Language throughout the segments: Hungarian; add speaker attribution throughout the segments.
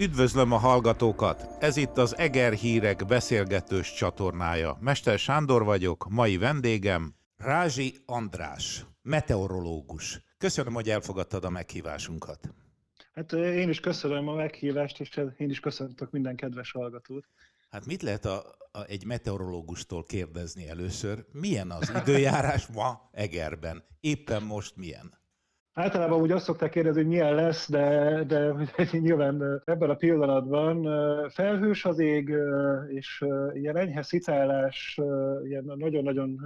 Speaker 1: Üdvözlöm a hallgatókat! Ez itt az Eger Hírek beszélgetős csatornája. Mester Sándor vagyok, mai vendégem Rázsi András, meteorológus. Köszönöm, hogy elfogadtad a meghívásunkat.
Speaker 2: Hát én is köszönöm a meghívást, és én is köszöntök minden kedves hallgatót.
Speaker 1: Hát mit lehet a, a, egy meteorológustól kérdezni először? Milyen az időjárás ma Egerben? Éppen most milyen?
Speaker 2: Általában úgy azt szokták kérdezni, hogy milyen lesz, de, de nyilván ebben a pillanatban felhős az ég, és ilyen enyhe szitálás, ilyen nagyon-nagyon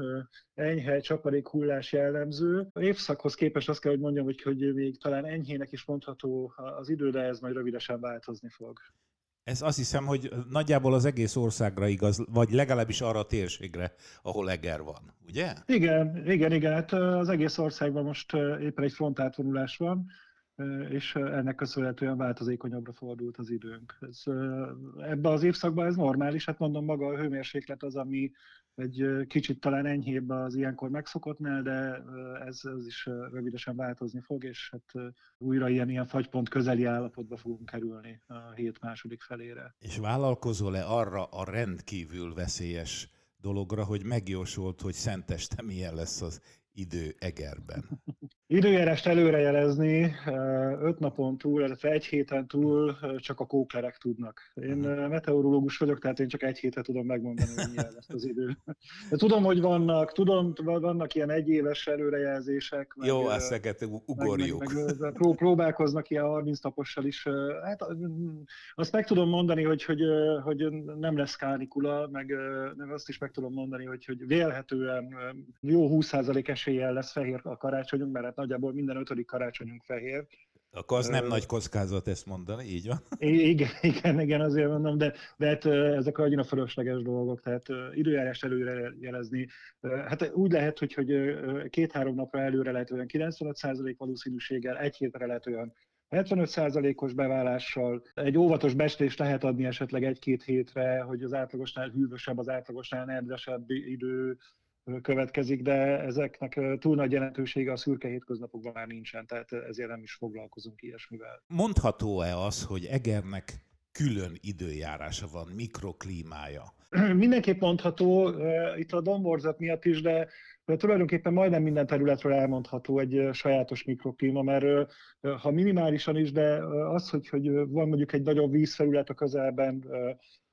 Speaker 2: enyhe csapadék hullás jellemző. Évszakhoz képest azt kell, hogy mondjam, hogy, hogy még talán enyhének is mondható az idő, de ez majd rövidesen változni fog.
Speaker 1: Ez azt hiszem, hogy nagyjából az egész országra igaz, vagy legalábbis arra a térségre, ahol Eger van, ugye?
Speaker 2: Igen, igen, igen. Hát az egész országban most éppen egy frontátvonulás van, és ennek köszönhetően változékonyabbra fordult az időnk. Ez, ebben az évszakban ez normális, hát mondom maga a hőmérséklet az, ami egy kicsit talán enyhébb az ilyenkor megszokottnál, de ez, ez is rövidesen változni fog, és hát újra ilyen, ilyen fagypont közeli állapotba fogunk kerülni a hét második felére.
Speaker 1: És vállalkozol-e arra a rendkívül veszélyes dologra, hogy megjósolt, hogy szenteste milyen lesz az idő Egerben?
Speaker 2: Időjárást előrejelezni öt napon túl, illetve egy héten túl csak a kóklerek tudnak. Én meteorológus vagyok, tehát én csak egy héten tudom megmondani, hogy milyen lesz az idő. De tudom, hogy vannak, tudom, vannak ilyen egyéves előrejelzések.
Speaker 1: Meg, Jó, azt szeket ugorjuk.
Speaker 2: Meg, meg, meg, próbálkoznak ilyen 30 napossal is. Hát azt meg tudom mondani, hogy, hogy, hogy nem lesz kánikula, meg, meg azt is meg tudom mondani, hogy, hogy vélhetően jó 20% eséllyel lesz fehér a karácsonyunk, mert hát nagyjából minden ötödik karácsonyunk fehér.
Speaker 1: Akkor az nem uh, nagy kockázat ezt mondani, így van?
Speaker 2: Igen, igen, igen azért mondom, de, de hát ezek annyira fölösleges dolgok, tehát időjárás előre jelezni. Hát úgy lehet, hogy, hogy két-három napra előre lehet olyan 95% valószínűséggel, egy hétre lehet olyan 75%-os beválással egy óvatos bestést lehet adni esetleg egy-két hétre, hogy az átlagosnál hűvösebb, az átlagosnál nedvesebb idő következik, de ezeknek túl nagy jelentősége a szürke hétköznapokban már nincsen, tehát ezért nem is foglalkozunk ilyesmivel.
Speaker 1: Mondható-e az, hogy Egernek külön időjárása van, mikroklímája?
Speaker 2: Mindenképp mondható, itt a domborzat miatt is, de tulajdonképpen majdnem minden területről elmondható egy sajátos mikroklíma, mert ha minimálisan is, de az, hogy, hogy van mondjuk egy nagyobb vízfelület a közelben,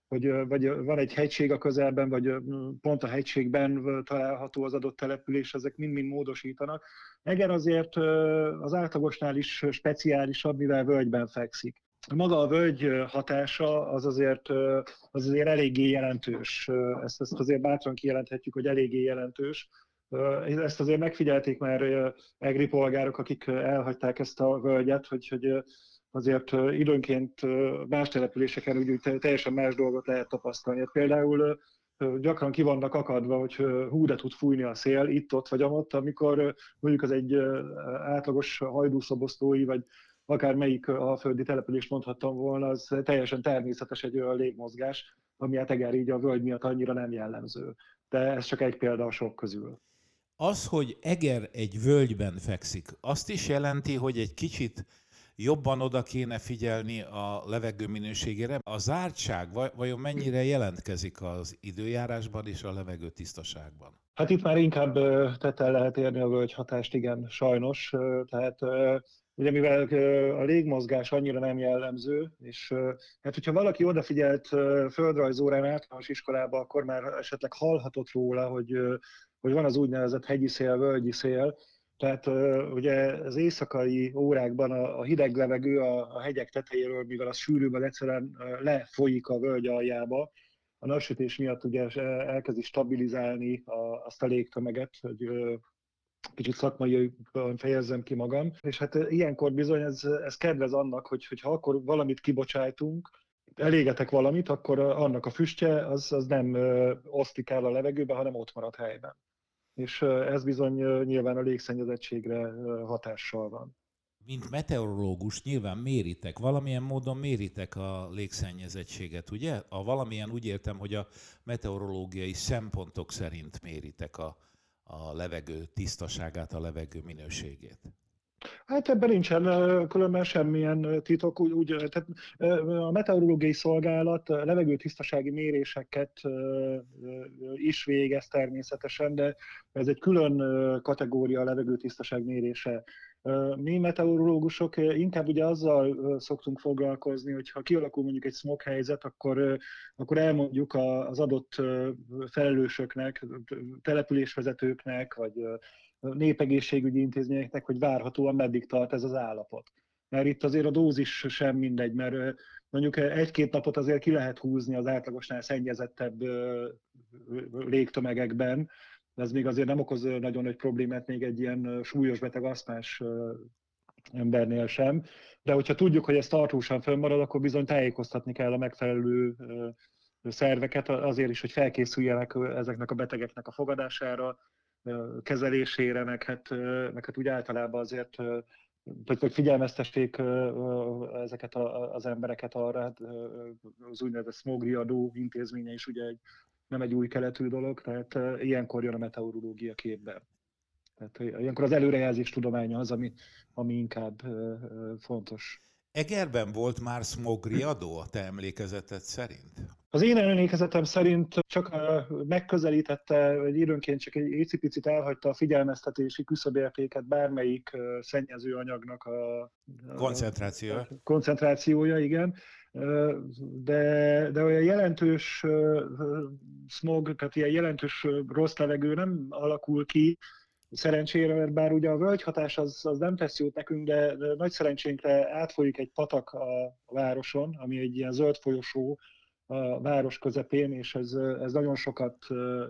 Speaker 2: hogy vagy van egy hegység a közelben, vagy pont a hegységben található az adott település, ezek mind-mind módosítanak. Eger azért az átlagosnál is speciálisabb, mivel völgyben fekszik. Maga a völgy hatása az azért, az azért eléggé jelentős. Ezt, ezt azért bátran kijelenthetjük, hogy eléggé jelentős. Ezt azért megfigyelték már egri polgárok, akik elhagyták ezt a völgyet, hogy, hogy azért időnként más településeken úgy, teljesen más dolgot lehet tapasztalni. Hát például gyakran ki vannak akadva, hogy hú, de tud fújni a szél itt-ott vagy amott, amikor mondjuk az egy átlagos hajdúszobosztói, vagy akár melyik alföldi települést mondhattam volna, az teljesen természetes egy olyan légmozgás, ami hát eger így a völgy miatt annyira nem jellemző. De ez csak egy példa a sok közül.
Speaker 1: Az, hogy Eger egy völgyben fekszik, azt is jelenti, hogy egy kicsit jobban oda kéne figyelni a levegő minőségére. A zártság vajon mennyire jelentkezik az időjárásban és a levegő tisztaságban?
Speaker 2: Hát itt már inkább tettel lehet érni a völgyhatást, igen, sajnos. Tehát ugye mivel a légmozgás annyira nem jellemző, és hát hogyha valaki odafigyelt földrajzórán általános iskolába, akkor már esetleg hallhatott róla, hogy, hogy van az úgynevezett hegyi szél, völgyi szél, tehát ugye az éjszakai órákban a, hideg levegő a, a hegyek tetejéről, mivel az sűrűben egyszerűen lefolyik a völgy aljába, a napsütés miatt ugye elkezdi stabilizálni a, azt a légtömeget, hogy kicsit szakmai fejezzem ki magam. És hát ilyenkor bizony ez, ez kedvez annak, hogy, hogy ha akkor valamit kibocsájtunk, elégetek valamit, akkor annak a füstje az, az nem osztik el a levegőbe, hanem ott marad helyben és ez bizony nyilván a légszennyezettségre hatással van.
Speaker 1: Mint meteorológus nyilván méritek, valamilyen módon méritek a légszennyezettséget, ugye? A valamilyen úgy értem, hogy a meteorológiai szempontok szerint méritek a, a levegő tisztaságát, a levegő minőségét.
Speaker 2: Hát ebben nincsen különben semmilyen titok. Úgy, úgy, tehát a meteorológiai szolgálat levegőtisztasági méréseket is végez természetesen, de ez egy külön kategória a levegőtisztaság mérése. Mi meteorológusok inkább ugye azzal szoktunk foglalkozni, hogy ha kialakul mondjuk egy smog helyzet, akkor, akkor elmondjuk az adott felelősöknek, településvezetőknek, vagy népegészségügyi intézményeknek, hogy várhatóan meddig tart ez az állapot. Mert itt azért a dózis sem mindegy, mert mondjuk egy-két napot azért ki lehet húzni az átlagosnál szennyezettebb légtömegekben, de ez még azért nem okoz nagyon nagy problémát még egy ilyen súlyos beteg aszmás embernél sem. De hogyha tudjuk, hogy ez tartósan fönnmarad, akkor bizony tájékoztatni kell a megfelelő szerveket azért is, hogy felkészüljenek ezeknek a betegeknek a fogadására, kezelésére, meg hát, meg hát úgy általában azért hogy, hogy figyelmeztessék ezeket az embereket arra, hát az úgynevezett smogriadó intézménye is ugye egy, nem egy új keletű dolog, tehát ilyenkor jön a meteorológia képbe. Tehát ilyenkor az előrejelzés tudománya az, ami, ami inkább fontos.
Speaker 1: Egerben volt már smogriadó a te emlékezeted szerint?
Speaker 2: Az én emlékezetem szerint csak megközelítette, vagy időnként csak egy icipicit elhagyta a figyelmeztetési küszöbértéket bármelyik szennyező anyagnak a,
Speaker 1: koncentrációja. A
Speaker 2: koncentrációja, igen. De, de olyan jelentős smog, tehát ilyen jelentős rossz levegő nem alakul ki, szerencsére, mert bár ugye a völgyhatás az, az nem tesz jót nekünk, de, nagy szerencsénkre átfolyik egy patak a városon, ami egy ilyen zöld folyosó, a város közepén, és ez, ez nagyon sokat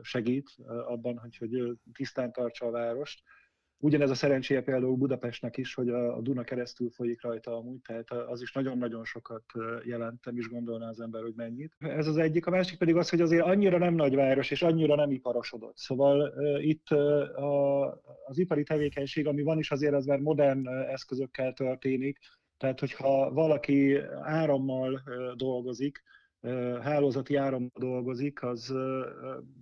Speaker 2: segít abban, hogy, hogy tisztán tartsa a várost. Ugyanez a szerencséje például Budapestnek is, hogy a Duna keresztül folyik rajta amúgy, tehát az is nagyon-nagyon sokat jelent, nem is gondolná az ember, hogy mennyit. Ez az egyik, a másik pedig az, hogy azért annyira nem nagyváros, és annyira nem iparosodott. Szóval itt az ipari tevékenység, ami van is azért, az már modern eszközökkel történik, tehát hogyha valaki árammal dolgozik, hálózati áram dolgozik, az,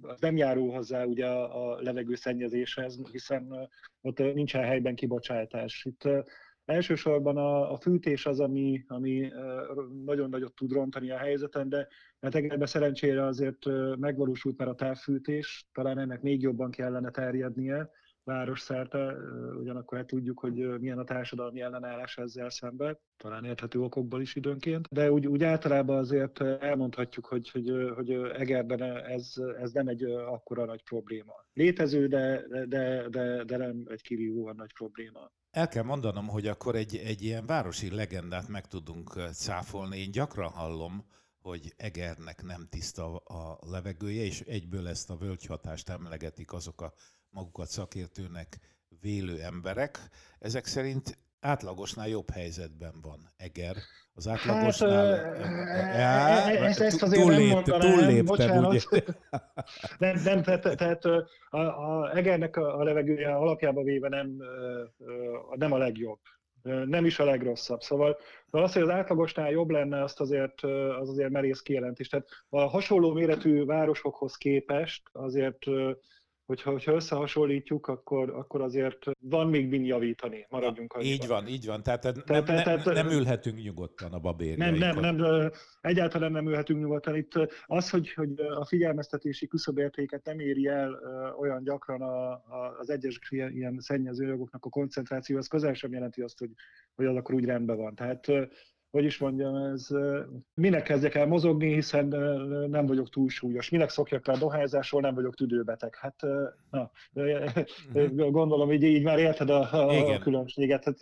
Speaker 2: az nem járul hozzá ugye a, a levegőszennyezéshez, hiszen ott nincsen helyben kibocsátás. Itt elsősorban a, a fűtés az, ami, ami nagyon nagyot tud rontani a helyzeten, de hát ebben szerencsére azért megvalósult már a távfűtés, talán ennek még jobban kellene terjednie, város szerte, ugyanakkor hát tudjuk, hogy milyen a társadalmi ellenállás ezzel szemben, talán érthető okokból is időnként, de úgy, úgy általában azért elmondhatjuk, hogy, hogy, hogy Egerben ez, ez nem egy akkora nagy probléma. Létező, de, de, de, de nem egy kirívóan nagy probléma.
Speaker 1: El kell mondanom, hogy akkor egy, egy ilyen városi legendát meg tudunk cáfolni. Én gyakran hallom, hogy Egernek nem tiszta a levegője, és egyből ezt a völgyhatást emlegetik azok a magukat szakértőnek vélő emberek. Ezek szerint átlagosnál jobb helyzetben van Eger. Az átlagosnál...
Speaker 2: Hát, ezt, azért túllép, nem túlléptem, ugye? nem, nem, tehát, tehát a, a Egernek a, levegője alapjában véve nem, nem a legjobb nem is a legrosszabb. Szóval az, hogy az átlagosnál jobb lenne, azt azért, az azért merész kijelentés. Tehát a hasonló méretű városokhoz képest azért hogyha, hogyha összehasonlítjuk, akkor, akkor azért van még min javítani, maradjunk
Speaker 1: ja, Így van, így van. Tehát, tehát nem, tehát, nem, nem ülhetünk nyugodtan a babérjainkon.
Speaker 2: Nem, nem, nem, egyáltalán nem ülhetünk nyugodtan. Itt az, hogy, hogy a figyelmeztetési küszöbértéket nem éri el olyan gyakran a, a, az egyes ilyen szennyezőjogoknak a koncentráció, az közel sem jelenti azt, hogy, hogy az akkor úgy rendben van. Tehát hogy is mondjam, ez minek kezdjek el mozogni, hiszen nem vagyok túlsúlyos. Minek szokjak a dohányzásról, nem vagyok tüdőbeteg. Hát na, mhm. gondolom, hogy így már érted a, a, a különbséget. Hát,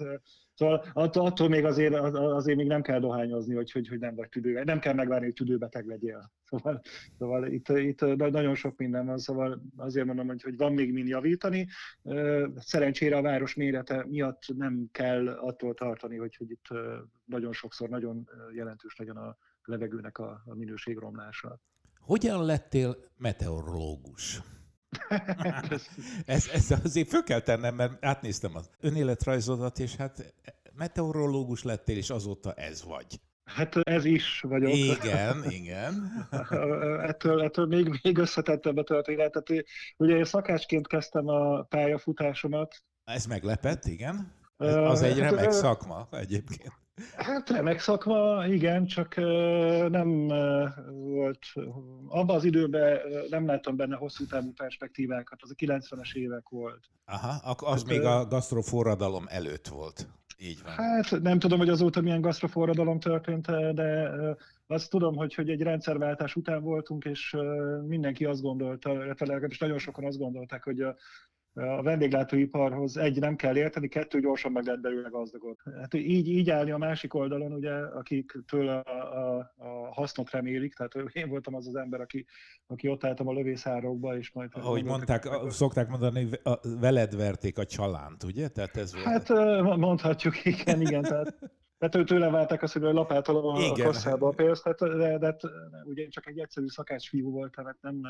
Speaker 2: Szóval attól még azért, azért még nem kell dohányozni, hogy, hogy, hogy nem vagy tüdő, nem kell megvárni, hogy tüdőbeteg legyél. Szóval, szóval itt, itt nagyon sok minden van, szóval azért mondom, hogy, hogy van még mind javítani. Szerencsére a város mérete miatt nem kell attól tartani, hogy, hogy itt nagyon sokszor nagyon jelentős legyen a levegőnek a, a minőségromlása.
Speaker 1: Hogyan lettél meteorológus? Ez, ez azért föl kell tennem, mert átnéztem az önéletrajzodat, és hát meteorológus lettél, és azóta ez vagy.
Speaker 2: Hát ez is vagyok.
Speaker 1: Igen, igen.
Speaker 2: ettől, ettől még, még összetettebb a történet. Tehát, ugye én szakácsként kezdtem a pályafutásomat.
Speaker 1: Ez meglepett, igen. Az egy remek szakma egyébként.
Speaker 2: Hát remek szakma, igen, csak nem volt, abban az időben nem láttam benne hosszú távú perspektívákat, az a 90-es évek volt.
Speaker 1: Aha, az hát, még a gasztroforradalom előtt volt. Így van.
Speaker 2: Hát nem tudom, hogy azóta milyen gasztroforradalom történt, de azt tudom, hogy, hogy egy rendszerváltás után voltunk, és mindenki azt gondolta, legalábbis nagyon sokan azt gondolták, hogy a a vendéglátóiparhoz egy nem kell érteni, kettő gyorsan meg lehet belőle gazdagot. Hát így, így állni a másik oldalon, ugye, akik tőle a, a, a hasznot remélik, tehát én voltam az az ember, aki, aki ott álltam a lövészárokba, és majd...
Speaker 1: Ahogy mondták, meg, szokták mondani, veled verték a csalánt, ugye? Tehát ez volt.
Speaker 2: Hát mondhatjuk, igen, igen, tehát tehát tőle válták azt, hogy lapátolom a kosszába a pénzt, hát, de, de, de, ugye csak egy egyszerű szakács fiú voltam, hát nem,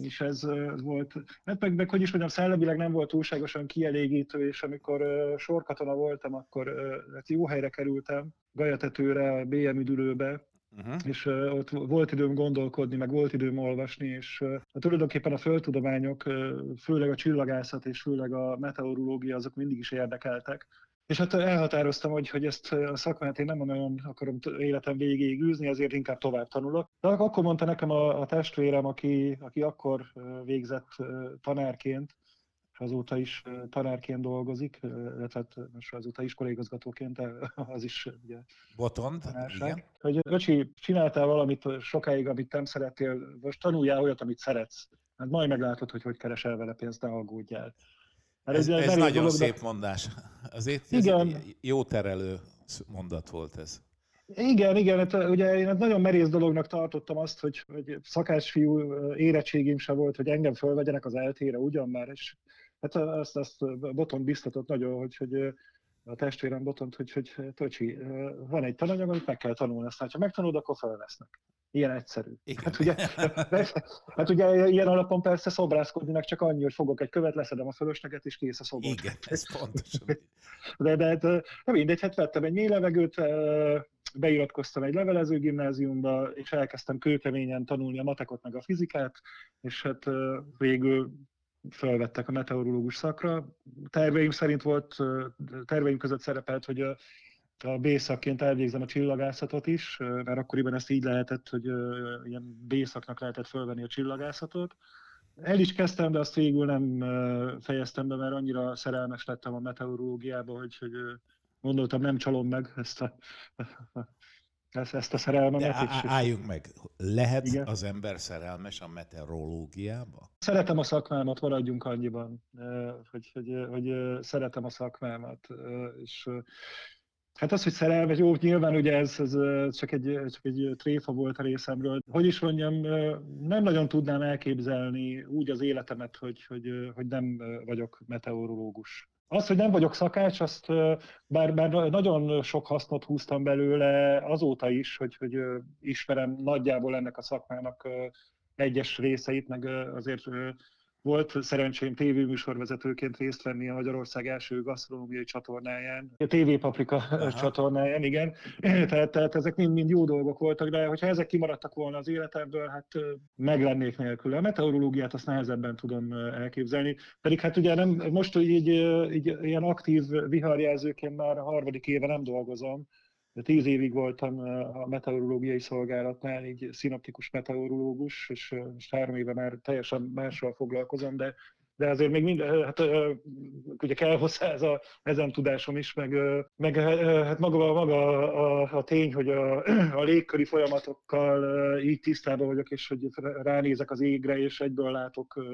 Speaker 2: és ez volt, hát meg, meg hogy is mondjam, szellemileg nem volt túlságosan kielégítő, és amikor uh, sorkatona voltam, akkor uh, hát jó helyre kerültem, Gajatetőre, a BM üdülőbe, Uh-huh. és uh, ott volt időm gondolkodni, meg volt időm olvasni, és uh, tulajdonképpen a földtudományok, uh, főleg a csillagászat és főleg a meteorológia, azok mindig is érdekeltek. És hát elhatároztam, hogy, hogy ezt a szakmát én nem nagyon akarom életem végéig űzni, azért inkább tovább tanulok. De akkor mondta nekem a, a testvérem, aki, aki akkor végzett tanárként, azóta is tanárként dolgozik, tehát most azóta iskolaigazgatóként, az is ugye
Speaker 1: Botond, igen.
Speaker 2: Hogy öcsi, csináltál valamit sokáig, amit nem szerettél, most tanuljál olyat, amit szeretsz. Hát majd meglátod, hogy hogy keresel vele pénzt, ne aggódjál.
Speaker 1: Hát ez, ez, ez nagyon dolog, szép de... mondás. Azért ez igen. jó terelő mondat volt ez.
Speaker 2: Igen, igen, hát ugye én nagyon merész dolognak tartottam azt, hogy, hogy fiú érettségim se volt, hogy engem fölvegyenek az eltére ugyan már, és hát azt, azt Boton biztatott nagyon, hogy, hogy a testvérem Botont, hogy, hogy Tocsi, van egy tananyag, amit meg kell tanulni, aztán ha megtanulod, akkor felvesznek. Ilyen egyszerű. Igen. Hát ugye, hát ugye ilyen alapon persze szobrászkodni meg csak annyi, hogy fogok egy követ, leszedem a fölösleget, és kész a szobor.
Speaker 1: Igen, ez pontosan.
Speaker 2: De, de, de nem mindegy, hát vettem egy mély levegőt, beiratkoztam egy levelező gimnáziumba, és elkezdtem kőkeményen tanulni a matekot meg a fizikát, és hát végül felvettek a meteorológus szakra. Terveim szerint volt, terveim között szerepelt, hogy a, B-szakként elvégzem a csillagászatot is, mert akkoriban ezt így lehetett, hogy ilyen B-szaknak lehetett fölvenni a csillagászatot. El is kezdtem, de azt végül nem fejeztem be, mert annyira szerelmes lettem a meteorológiába, hogy, hogy gondoltam, nem csalom meg ezt a, ezt, ezt a szerelmemet. De
Speaker 1: á, álljunk meg, lehet Igen? az ember szerelmes a meteorológiába?
Speaker 2: Szeretem a szakmámat, maradjunk annyiban, hogy, hogy, hogy szeretem a szakmámat, és Hát az, hogy szerelmes, jó, nyilván ugye ez, ez csak, egy, csak egy tréfa volt a részemről. Hogy is mondjam, nem nagyon tudnám elképzelni úgy az életemet, hogy, hogy, hogy nem vagyok meteorológus. Az, hogy nem vagyok szakács, azt bár, bár nagyon sok hasznot húztam belőle azóta is, hogy, hogy ismerem nagyjából ennek a szakmának egyes részeit, meg azért volt szerencsém tévéműsorvezetőként részt venni a Magyarország első gasztronómiai csatornáján, a TV Paprika Aha. csatornáján, igen. Tehát, tehát ezek mind-mind jó dolgok voltak, de hogyha ezek kimaradtak volna az életemből, hát meglennék nélkül. A meteorológiát azt nehezebben tudom elképzelni. Pedig hát ugye nem, most így, így ilyen aktív viharjelzőként már a harmadik éve nem dolgozom, Tíz évig voltam a meteorológiai szolgálatnál, így szinoptikus meteorológus, és most három éve már teljesen mással foglalkozom, de, de azért még mind, hát ugye kell hozzá ez a, ezen tudásom is, meg, meg hát maga, maga a, a tény, hogy a, a légköri folyamatokkal így tisztában vagyok, és hogy ránézek az égre, és egyből látok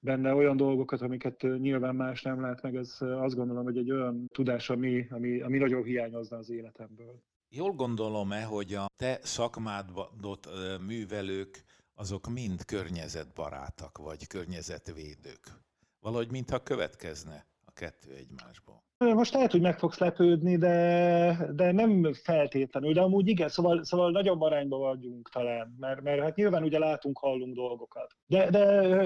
Speaker 2: benne olyan dolgokat, amiket nyilván más nem lát meg, ez azt gondolom, hogy egy olyan tudás, ami, ami, ami nagyon hiányozna az életemből.
Speaker 1: Jól gondolom-e, hogy a te szakmádot művelők azok mind környezetbarátak, vagy környezetvédők? Valahogy mintha következne a kettő egymásból.
Speaker 2: Most lehet, hogy meg fogsz lepődni, de, de nem feltétlenül, de amúgy igen, szóval, szóval nagyobb arányban vagyunk talán, mert, mert hát nyilván ugye látunk, hallunk dolgokat. De, de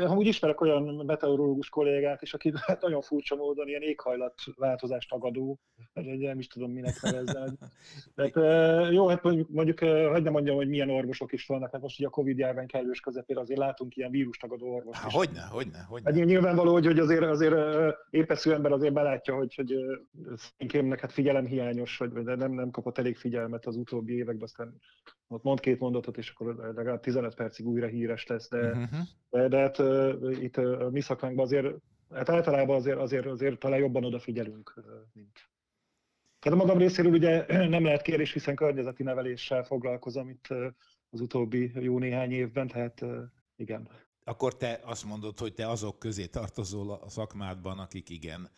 Speaker 2: amúgy ismerek olyan meteorológus kollégát is, aki hát nagyon furcsa módon ilyen éghajlatváltozás tagadó, nem is tudom minek nevezni. Tehát, jó, hát mondjuk, hagyd nem mondjam, hogy milyen orvosok is vannak, hát most ugye a Covid járvány kellős közepére azért látunk ilyen vírustagadó orvos.
Speaker 1: Há, hogyne, hogyne, hogyne.
Speaker 2: Hát nyilvánvaló, hogy, hogy azért, azért épeszű ember azért belátja, hogy, hogy színkémnek hát figyelemhiányos, vagy, nem, nem kapott elég figyelmet az utóbbi években, aztán ott mond két mondatot, és akkor legalább 15 percig újra híres lesz, de, uh-huh. de, de hát itt a mi szakmánkban azért, hát általában azért, azért, azért talán jobban odafigyelünk, mint, tehát a magam részéről ugye nem lehet kérés, hiszen környezeti neveléssel foglalkozom itt az utóbbi jó néhány évben, tehát igen.
Speaker 1: Akkor te azt mondod, hogy te azok közé tartozol a szakmádban, akik igen,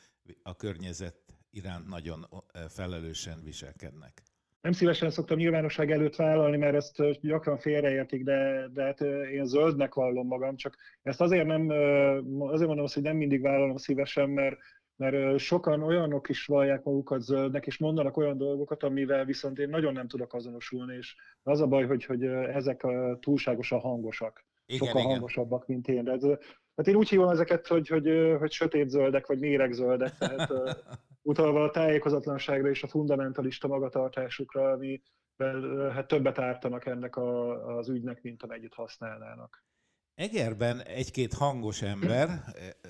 Speaker 1: a környezet iránt nagyon felelősen viselkednek.
Speaker 2: Nem szívesen szoktam nyilvánosság előtt vállalni, mert ezt gyakran félreértik, de, de hát én zöldnek vallom magam, csak ezt azért nem, azért mondom azt, hogy nem mindig vállalom szívesen, mert mert sokan olyanok is vallják magukat zöldnek, és mondanak olyan dolgokat, amivel viszont én nagyon nem tudok azonosulni, és az a baj, hogy, hogy ezek túlságosan hangosak. Igen, sokkal igen. hangosabbak, mint én. De ez, hát én úgy hívom ezeket, hogy, hogy, hogy sötétzöldek, vagy méregzöldek, tehát utalva a tájékozatlanságra és a fundamentalista magatartásukra, ami hát többet ártanak ennek a, az ügynek, mint amennyit használnának.
Speaker 1: Egerben egy-két hangos ember,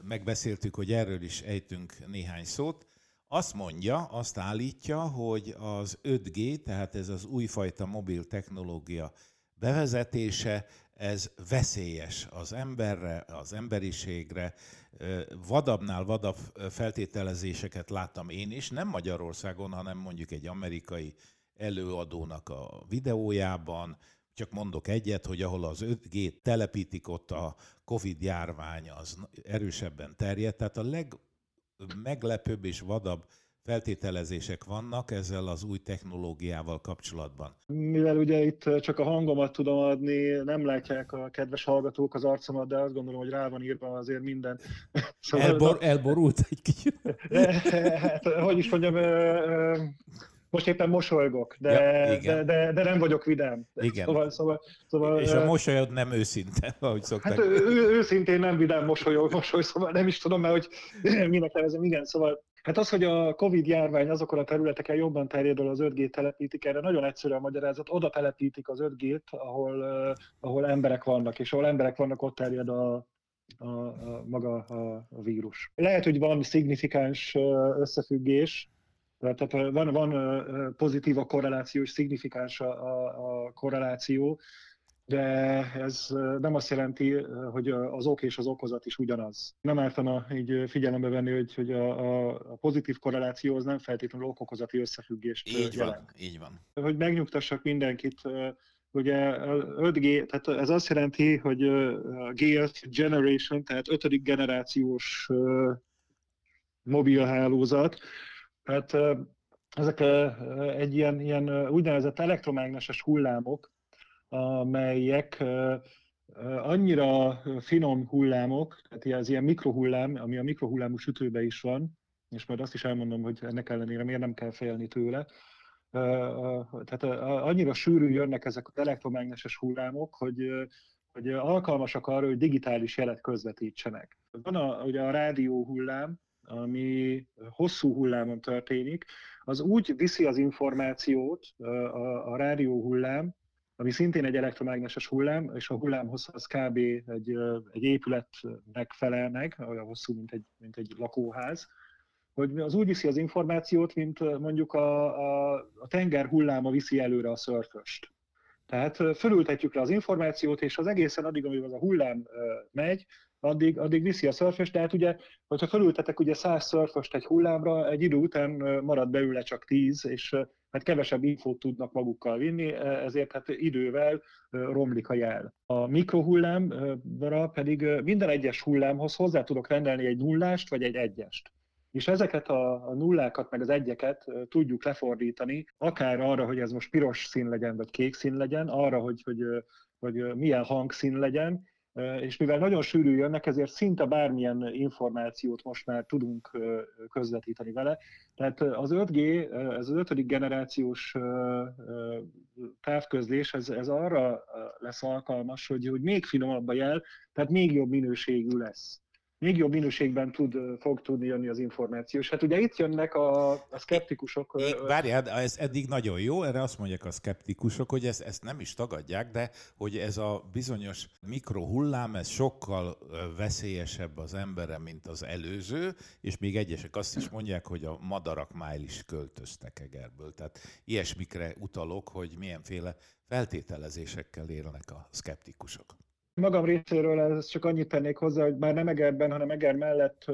Speaker 1: megbeszéltük, hogy erről is ejtünk néhány szót, azt mondja, azt állítja, hogy az 5G, tehát ez az újfajta mobil technológia bevezetése, ez veszélyes az emberre, az emberiségre. Vadabbnál vadabb feltételezéseket láttam én is, nem Magyarországon, hanem mondjuk egy amerikai előadónak a videójában, csak mondok egyet, hogy ahol az 5G telepítik, ott a Covid járvány az erősebben terjed, tehát a legmeglepőbb és vadabb feltételezések vannak ezzel az új technológiával kapcsolatban?
Speaker 2: Mivel ugye itt csak a hangomat tudom adni, nem látják a kedves hallgatók az arcomat, de azt gondolom, hogy rá van írva azért minden.
Speaker 1: Szóval, Elbor, elborult egy kicsit.
Speaker 2: hát, hogy is mondjam, most éppen mosolygok, de, ja, de, de, de nem vagyok vidám.
Speaker 1: Igen. Szóval, szóval, szóval, És a mosolyod nem őszinte, ahogy szokták.
Speaker 2: Hát ő, őszintén nem vidám mosolyog, mosoly, szóval nem is tudom már, hogy minek nevezem. Igen, szóval Hát az, hogy a Covid járvány azokon a területeken jobban terjedől az 5G telepítik, erre nagyon egyszerű a magyarázat. Oda telepítik az 5G-t, ahol, ahol emberek vannak, és ahol emberek vannak, ott terjed a, a, a maga a, a vírus. Lehet, hogy valami szignifikáns összefüggés, tehát van, van pozitív a korreláció, és szignifikáns a, a, a korreláció, de ez nem azt jelenti, hogy az ok és az okozat is ugyanaz. Nem ártana így figyelembe venni, hogy, hogy a, a, pozitív korreláció az nem feltétlenül okokozati összefüggést
Speaker 1: így jelent. Van, így van.
Speaker 2: Hogy megnyugtassak mindenkit, ugye 5G, tehát ez azt jelenti, hogy a G generation, tehát ötödik generációs mobilhálózat, Hát ezek egy ilyen, ilyen úgynevezett elektromágneses hullámok, amelyek annyira finom hullámok, tehát ez ilyen mikrohullám, ami a mikrohullámú sütőbe is van, és majd azt is elmondom, hogy ennek ellenére miért nem kell félni tőle. Tehát annyira sűrű jönnek ezek az elektromágneses hullámok, hogy, hogy alkalmasak arra, hogy digitális jelet közvetítsenek. Van a, ugye a rádió hullám, ami hosszú hullámon történik, az úgy viszi az információt, a, a rádió hullám, ami szintén egy elektromágneses hullám, és a hullámhoz az kb. egy, egy épületnek felel meg, olyan hosszú, mint egy, mint egy lakóház, hogy az úgy viszi az információt, mint mondjuk a, a, a tenger hulláma viszi előre a szörföst. Tehát fölültetjük le az információt, és az egészen addig, amíg az a hullám megy, addig, addig viszi a szörfös, tehát ugye, hogyha felültetek ugye száz szörföst egy hullámra, egy idő után marad belőle csak tíz, és hát kevesebb infót tudnak magukkal vinni, ezért hát idővel romlik a jel. A mikrohullámra pedig minden egyes hullámhoz hozzá tudok rendelni egy nullást vagy egy egyest. És ezeket a nullákat, meg az egyeket tudjuk lefordítani, akár arra, hogy ez most piros szín legyen, vagy kék szín legyen, arra, hogy, hogy, hogy milyen hangszín legyen, és mivel nagyon sűrű jönnek, ezért szinte bármilyen információt most már tudunk közvetíteni vele. Tehát az 5G, ez az ötödik generációs távközlés, ez, ez arra lesz alkalmas, hogy, hogy még finomabb a jel, tehát még jobb minőségű lesz. Még jobb minőségben tud, fog tudni jönni az információ. És hát ugye itt jönnek a, a szkeptikusok.
Speaker 1: Várjál, ez eddig nagyon jó, erre azt mondják a szkeptikusok, hogy ezt, ezt nem is tagadják, de hogy ez a bizonyos mikrohullám, ez sokkal veszélyesebb az emberre, mint az előző, és még egyesek azt is mondják, hogy a madarak májl is költöztek Egerből. Tehát ilyesmikre utalok, hogy milyenféle feltételezésekkel élnek a szkeptikusok.
Speaker 2: Magam részéről ez csak annyit tennék hozzá, hogy már nem Egerben, hanem Eger mellett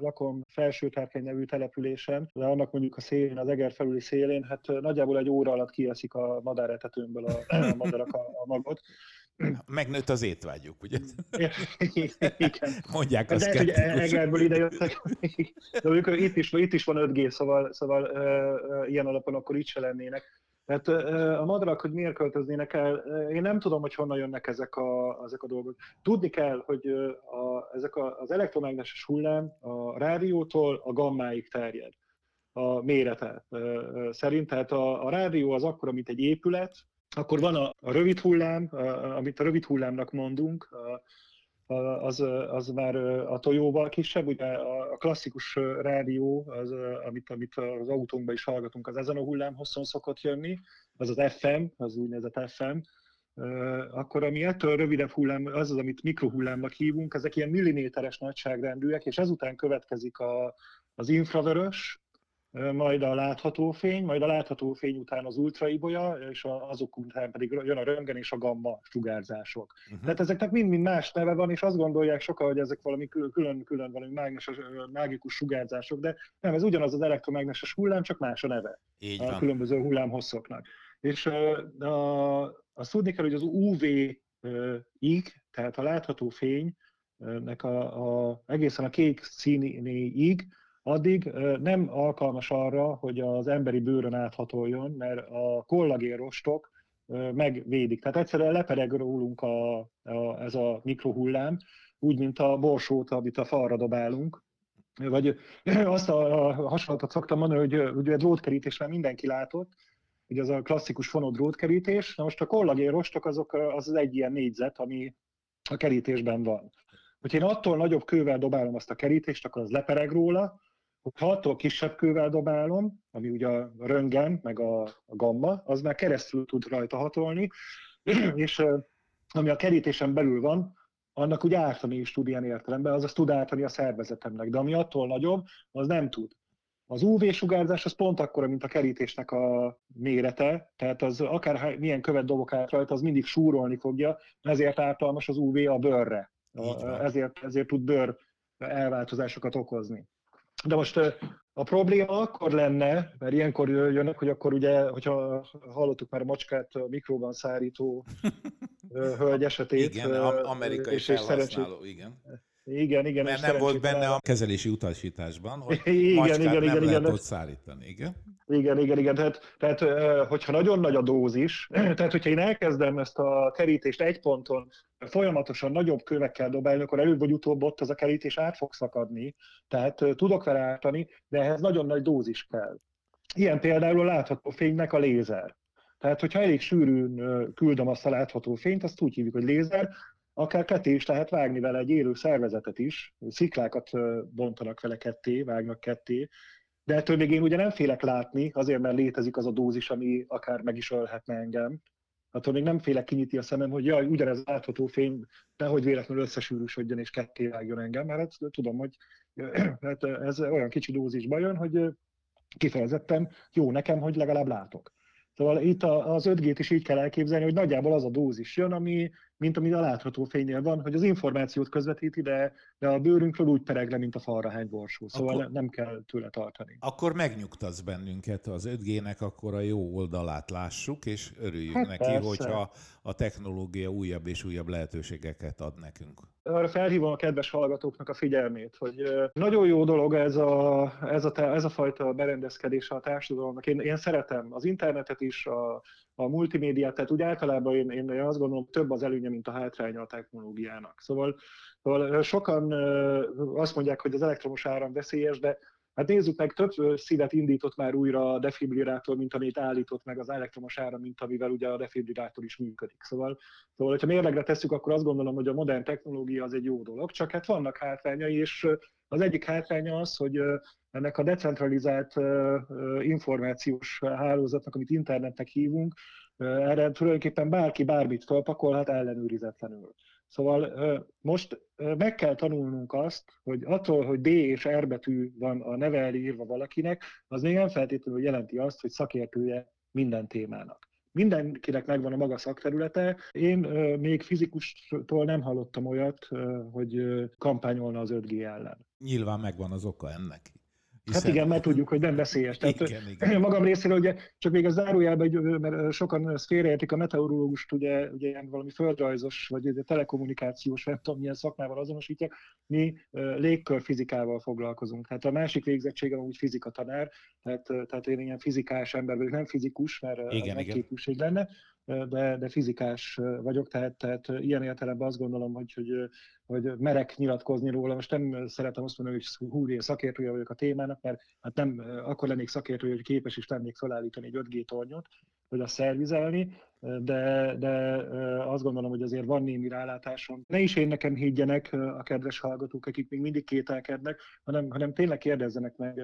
Speaker 2: lakom Felsőtárkány nevű településen, de annak mondjuk a szélén, az Eger felüli szélén, hát nagyjából egy óra alatt kieszik a madáretetőmből a, a madarak a, a magot.
Speaker 1: Megnőtt az étvágyuk, ugye?
Speaker 2: Igen.
Speaker 1: Mondják azt.
Speaker 2: De hogy Egerből ide jöttek. De itt is, itt is van 5G, szóval, szóval uh, ilyen alapon akkor itt se lennének. Tehát a madarak, hogy miért költöznének el, én nem tudom, hogy honnan jönnek ezek a, ezek a dolgok. Tudni kell, hogy a, ezek a, az elektromágneses hullám a rádiótól a gammáig terjed a mérete szerint. Tehát a, a rádió az akkor, mint egy épület, akkor van a, a rövid hullám, a, amit a rövid hullámnak mondunk, a, az, az már a tojóval kisebb, ugye a klasszikus rádió, az, amit, amit az autónkban is hallgatunk, az ezen a hullám hosszon szokott jönni, az az FM, az úgynevezett FM, akkor ami ettől rövidebb hullám, az az, amit mikrohullámnak hívunk, ezek ilyen milliméteres nagyságrendűek, és ezután következik a, az infravörös, majd a látható fény, majd a látható fény után az ultraibolya, és azok után pedig jön a röntgen és a gamma sugárzások. Uh-huh. Tehát ezeknek mind-mind más neve van, és azt gondolják sokan, hogy ezek valami külön-külön valami mágneses, mágikus sugárzások, de nem, ez ugyanaz az elektromágneses hullám, csak más a neve
Speaker 1: Így
Speaker 2: a
Speaker 1: van.
Speaker 2: különböző hullámhosszoknak. És a, azt tudni kell, hogy az UV-ig, tehát a látható fénynek a, a, egészen a kék színéig, addig nem alkalmas arra, hogy az emberi bőrön áthatoljon, mert a kollagénrostok megvédik. Tehát egyszerűen lepereg rólunk a, a, ez a mikrohullám, úgy, mint a borsót, amit a falra dobálunk. Vagy azt a, a hasonlatot szoktam mondani, hogy ugye drótkerítés már mindenki látott, hogy az a klasszikus fonó drótkerítés. Na most a kollagénrostok azok az, az egy ilyen négyzet, ami a kerítésben van. Hogyha én attól nagyobb kővel dobálom azt a kerítést, akkor az lepereg róla, ha attól kisebb kővel dobálom, ami ugye a röngen, meg a, a gamma, az már keresztül tud rajta hatolni, és ami a kerítésen belül van, annak úgy ártani is tud ilyen értelemben, azaz tud ártani a szervezetemnek, de ami attól nagyobb, az nem tud. Az UV-sugárzás az pont akkora, mint a kerítésnek a mérete, tehát az akár milyen követ dobok át rajta, az mindig súrolni fogja, ezért ártalmas az UV a bőrre. Ezért, ezért tud bőr elváltozásokat okozni. De most a probléma akkor lenne, mert ilyenkor jönnek, hogy akkor ugye, hogyha hallottuk már a macskát a mikróban szárító hölgy esetét.
Speaker 1: Igen, amerikai és, felhasználó, igen.
Speaker 2: Igen, igen.
Speaker 1: Mert nem volt benne a kezelési utasításban, hogy igen, macskát igen, nem igen, lehet igen, ott szállítani, igen?
Speaker 2: Igen, igen, igen. Tehát, tehát, hogyha nagyon nagy a dózis, tehát hogyha én elkezdem ezt a kerítést egy ponton folyamatosan nagyobb kövekkel dobálni, akkor előbb vagy utóbb ott az a kerítés át fog szakadni. Tehát tudok vele ártani, de ehhez nagyon nagy dózis kell. Ilyen például a látható fénynek a lézer. Tehát, hogyha elég sűrűn küldöm azt a látható fényt, azt úgy hívjuk, hogy lézer, akár ketté is lehet vágni vele egy élő szervezetet is, sziklákat bontanak vele ketté, vágnak ketté, de ettől még én ugye nem félek látni, azért mert létezik az a dózis, ami akár meg is ölhetne engem. Attól még nem félek kinyitni a szemem, hogy jaj, ugyanez látható fény, nehogy véletlenül összesűrűsödjön és ketté vágjon engem, mert hát tudom, hogy hát ez olyan kicsi dózisba jön, hogy kifejezetten jó nekem, hogy legalább látok. Szóval itt az 5G-t is így kell elképzelni, hogy nagyjából az a dózis jön, ami, mint ami a látható fénynél van, hogy az információt közvetíti, de, de a bőrünkről úgy pereg le, mint a falra hány borsó. Szóval akkor, nem kell tőle tartani.
Speaker 1: Akkor megnyugtatsz bennünket az 5G-nek, akkor a jó oldalát lássuk, és örüljünk
Speaker 2: Hát
Speaker 1: neki,
Speaker 2: persze.
Speaker 1: hogyha a technológia újabb és újabb lehetőségeket ad nekünk.
Speaker 2: Arra felhívom a kedves hallgatóknak a figyelmét, hogy nagyon jó dolog ez a, ez a, ez a fajta berendezkedés a társadalomnak. Én, én szeretem az internetet is, a, a multimédiát, tehát úgy általában én, én azt gondolom, több az előnye, mint a hátránya a technológiának. Szóval, szóval sokan azt mondják, hogy az elektromos áram veszélyes, de Hát nézzük meg, több szívet indított már újra a defibrillátor, mint amit állított meg az elektromos ára, mint amivel ugye a defibrillátor is működik. Szóval, szóval hogyha mérlegre tesszük, akkor azt gondolom, hogy a modern technológia az egy jó dolog, csak hát vannak hátrányai, és az egyik hátránya az, hogy ennek a decentralizált információs hálózatnak, amit internetnek hívunk, erre tulajdonképpen bárki bármit felpakolhat ellenőrizetlenül. Szóval most meg kell tanulnunk azt, hogy attól, hogy D és R betű van a neve írva valakinek, az még nem feltétlenül jelenti azt, hogy szakértője minden témának. Mindenkinek megvan a maga szakterülete. Én még fizikustól nem hallottam olyat, hogy kampányolna az 5G ellen.
Speaker 1: Nyilván megvan az oka ennek.
Speaker 2: Hiszen... Hát igen, mert tudjuk, hogy nem veszélyes. Tehát igen, igen. Magam részéről, ugye, csak még a zárójelben, mert sokan félreértik a meteorológust, ugye, ugye ilyen valami földrajzos, vagy ugye telekommunikációs, nem tudom, milyen szakmával azonosítják, mi légkörfizikával foglalkozunk. Tehát a másik végzettségem úgy fizika tanár, tehát, tehát én ilyen fizikás ember vagyok, nem fizikus, mert igen, megképűség lenne, de, de fizikás vagyok, tehát, tehát ilyen értelemben azt gondolom, hogy, hogy, hogy merek nyilatkozni róla. Most nem szeretem azt mondani, hogy hú, szakértője vagyok a témának, mert hát nem akkor lennék szakértője, hogy képes is lennék felállítani egy 5G tornyot, vagy azt szervizelni, de, de azt gondolom, hogy azért van némi rálátásom. Ne is én nekem higgyenek a kedves hallgatók, akik még mindig kételkednek, hanem, hanem tényleg kérdezzenek meg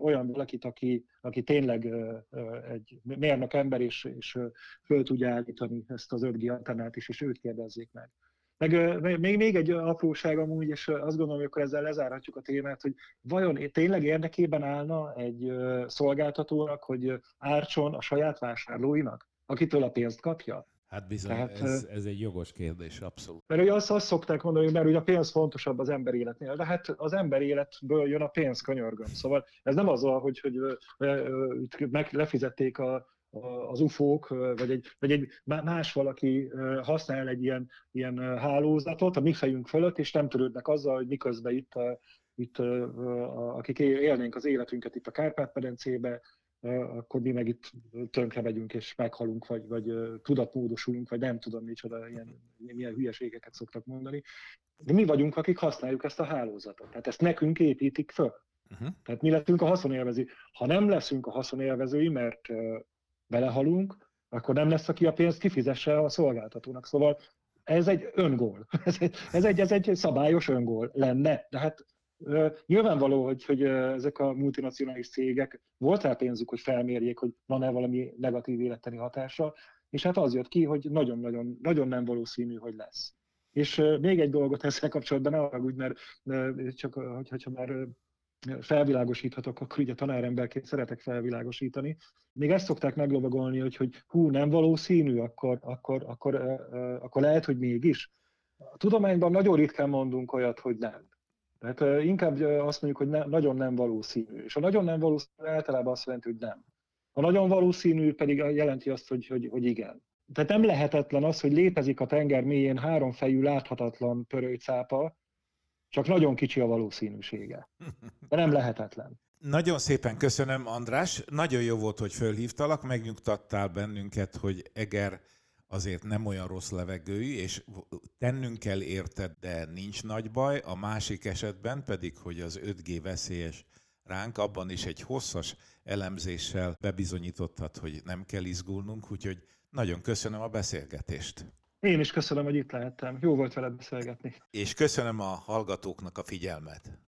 Speaker 2: olyan valakit, aki, aki tényleg egy mérnök ember, és, és föl tudja állítani ezt az 5G antennát is, és őt kérdezzék meg. Meg még, még egy apróság amúgy, és azt gondolom, hogy akkor ezzel lezárhatjuk a témát, hogy vajon tényleg érdekében állna egy szolgáltatónak, hogy ártson a saját vásárlóinak, akitől a pénzt kapja?
Speaker 1: Hát bizony, Tehát, ez, ez egy jogos kérdés, abszolút.
Speaker 2: Mert ugye azt, azt szokták mondani, mert ugye a pénz fontosabb az ember életnél, de hát az ember életből jön a pénz, könyörgöm. Szóval ez nem az, hogy, hogy, hogy meg lefizették a, az UFO-k, vagy egy, vagy egy más valaki használ egy ilyen, ilyen hálózatot a mi fejünk fölött, és nem törődnek azzal, hogy miközben itt, itt akik élnénk az életünket itt a Kárpát-medencébe, akkor mi meg itt tönkre megyünk és meghalunk, vagy, vagy tudatmódosulunk, vagy nem tudom micsoda, ilyen, milyen hülyeségeket szoktak mondani. De mi vagyunk, akik használjuk ezt a hálózatot. Tehát ezt nekünk építik föl. Uh-huh. Tehát mi leszünk a haszonélvezői. Ha nem leszünk a haszonélvezői, mert belehalunk, akkor nem lesz, aki a pénzt kifizesse a szolgáltatónak. Szóval ez egy öngól. Ez egy, ez egy, ez egy szabályos öngól lenne. De hát Nyilvánvaló, hogy, hogy ezek a multinacionális cégek volt rá pénzük, hogy felmérjék, hogy van-e valami negatív életteni hatása, és hát az jött ki, hogy nagyon-nagyon nagyon nem valószínű, hogy lesz. És még egy dolgot ezzel kapcsolatban, ne haragudj, mert csak hogyha már felvilágosíthatok, akkor ugye tanáremberként szeretek felvilágosítani. Még ezt szokták meglovagolni, hogy, hogy hú, nem valószínű, akkor, akkor, akkor, akkor lehet, hogy mégis. A tudományban nagyon ritkán mondunk olyat, hogy nem. Tehát inkább azt mondjuk, hogy ne, nagyon nem valószínű. És a nagyon nem valószínű általában azt jelenti, hogy nem. A nagyon valószínű pedig jelenti azt, hogy, hogy, hogy igen. Tehát nem lehetetlen az, hogy létezik a tenger mélyén háromfejű láthatatlan pörőcápa, csak nagyon kicsi a valószínűsége. De nem lehetetlen.
Speaker 1: Nagyon szépen köszönöm, András. Nagyon jó volt, hogy fölhívtalak, megnyugtattál bennünket, hogy Eger azért nem olyan rossz levegőjű, és tennünk kell érted, de nincs nagy baj. A másik esetben pedig, hogy az 5G veszélyes ránk, abban is egy hosszas elemzéssel bebizonyítottad, hogy nem kell izgulnunk, úgyhogy nagyon köszönöm a beszélgetést.
Speaker 2: Én is köszönöm, hogy itt lehettem. Jó volt veled beszélgetni.
Speaker 1: És köszönöm a hallgatóknak a figyelmet.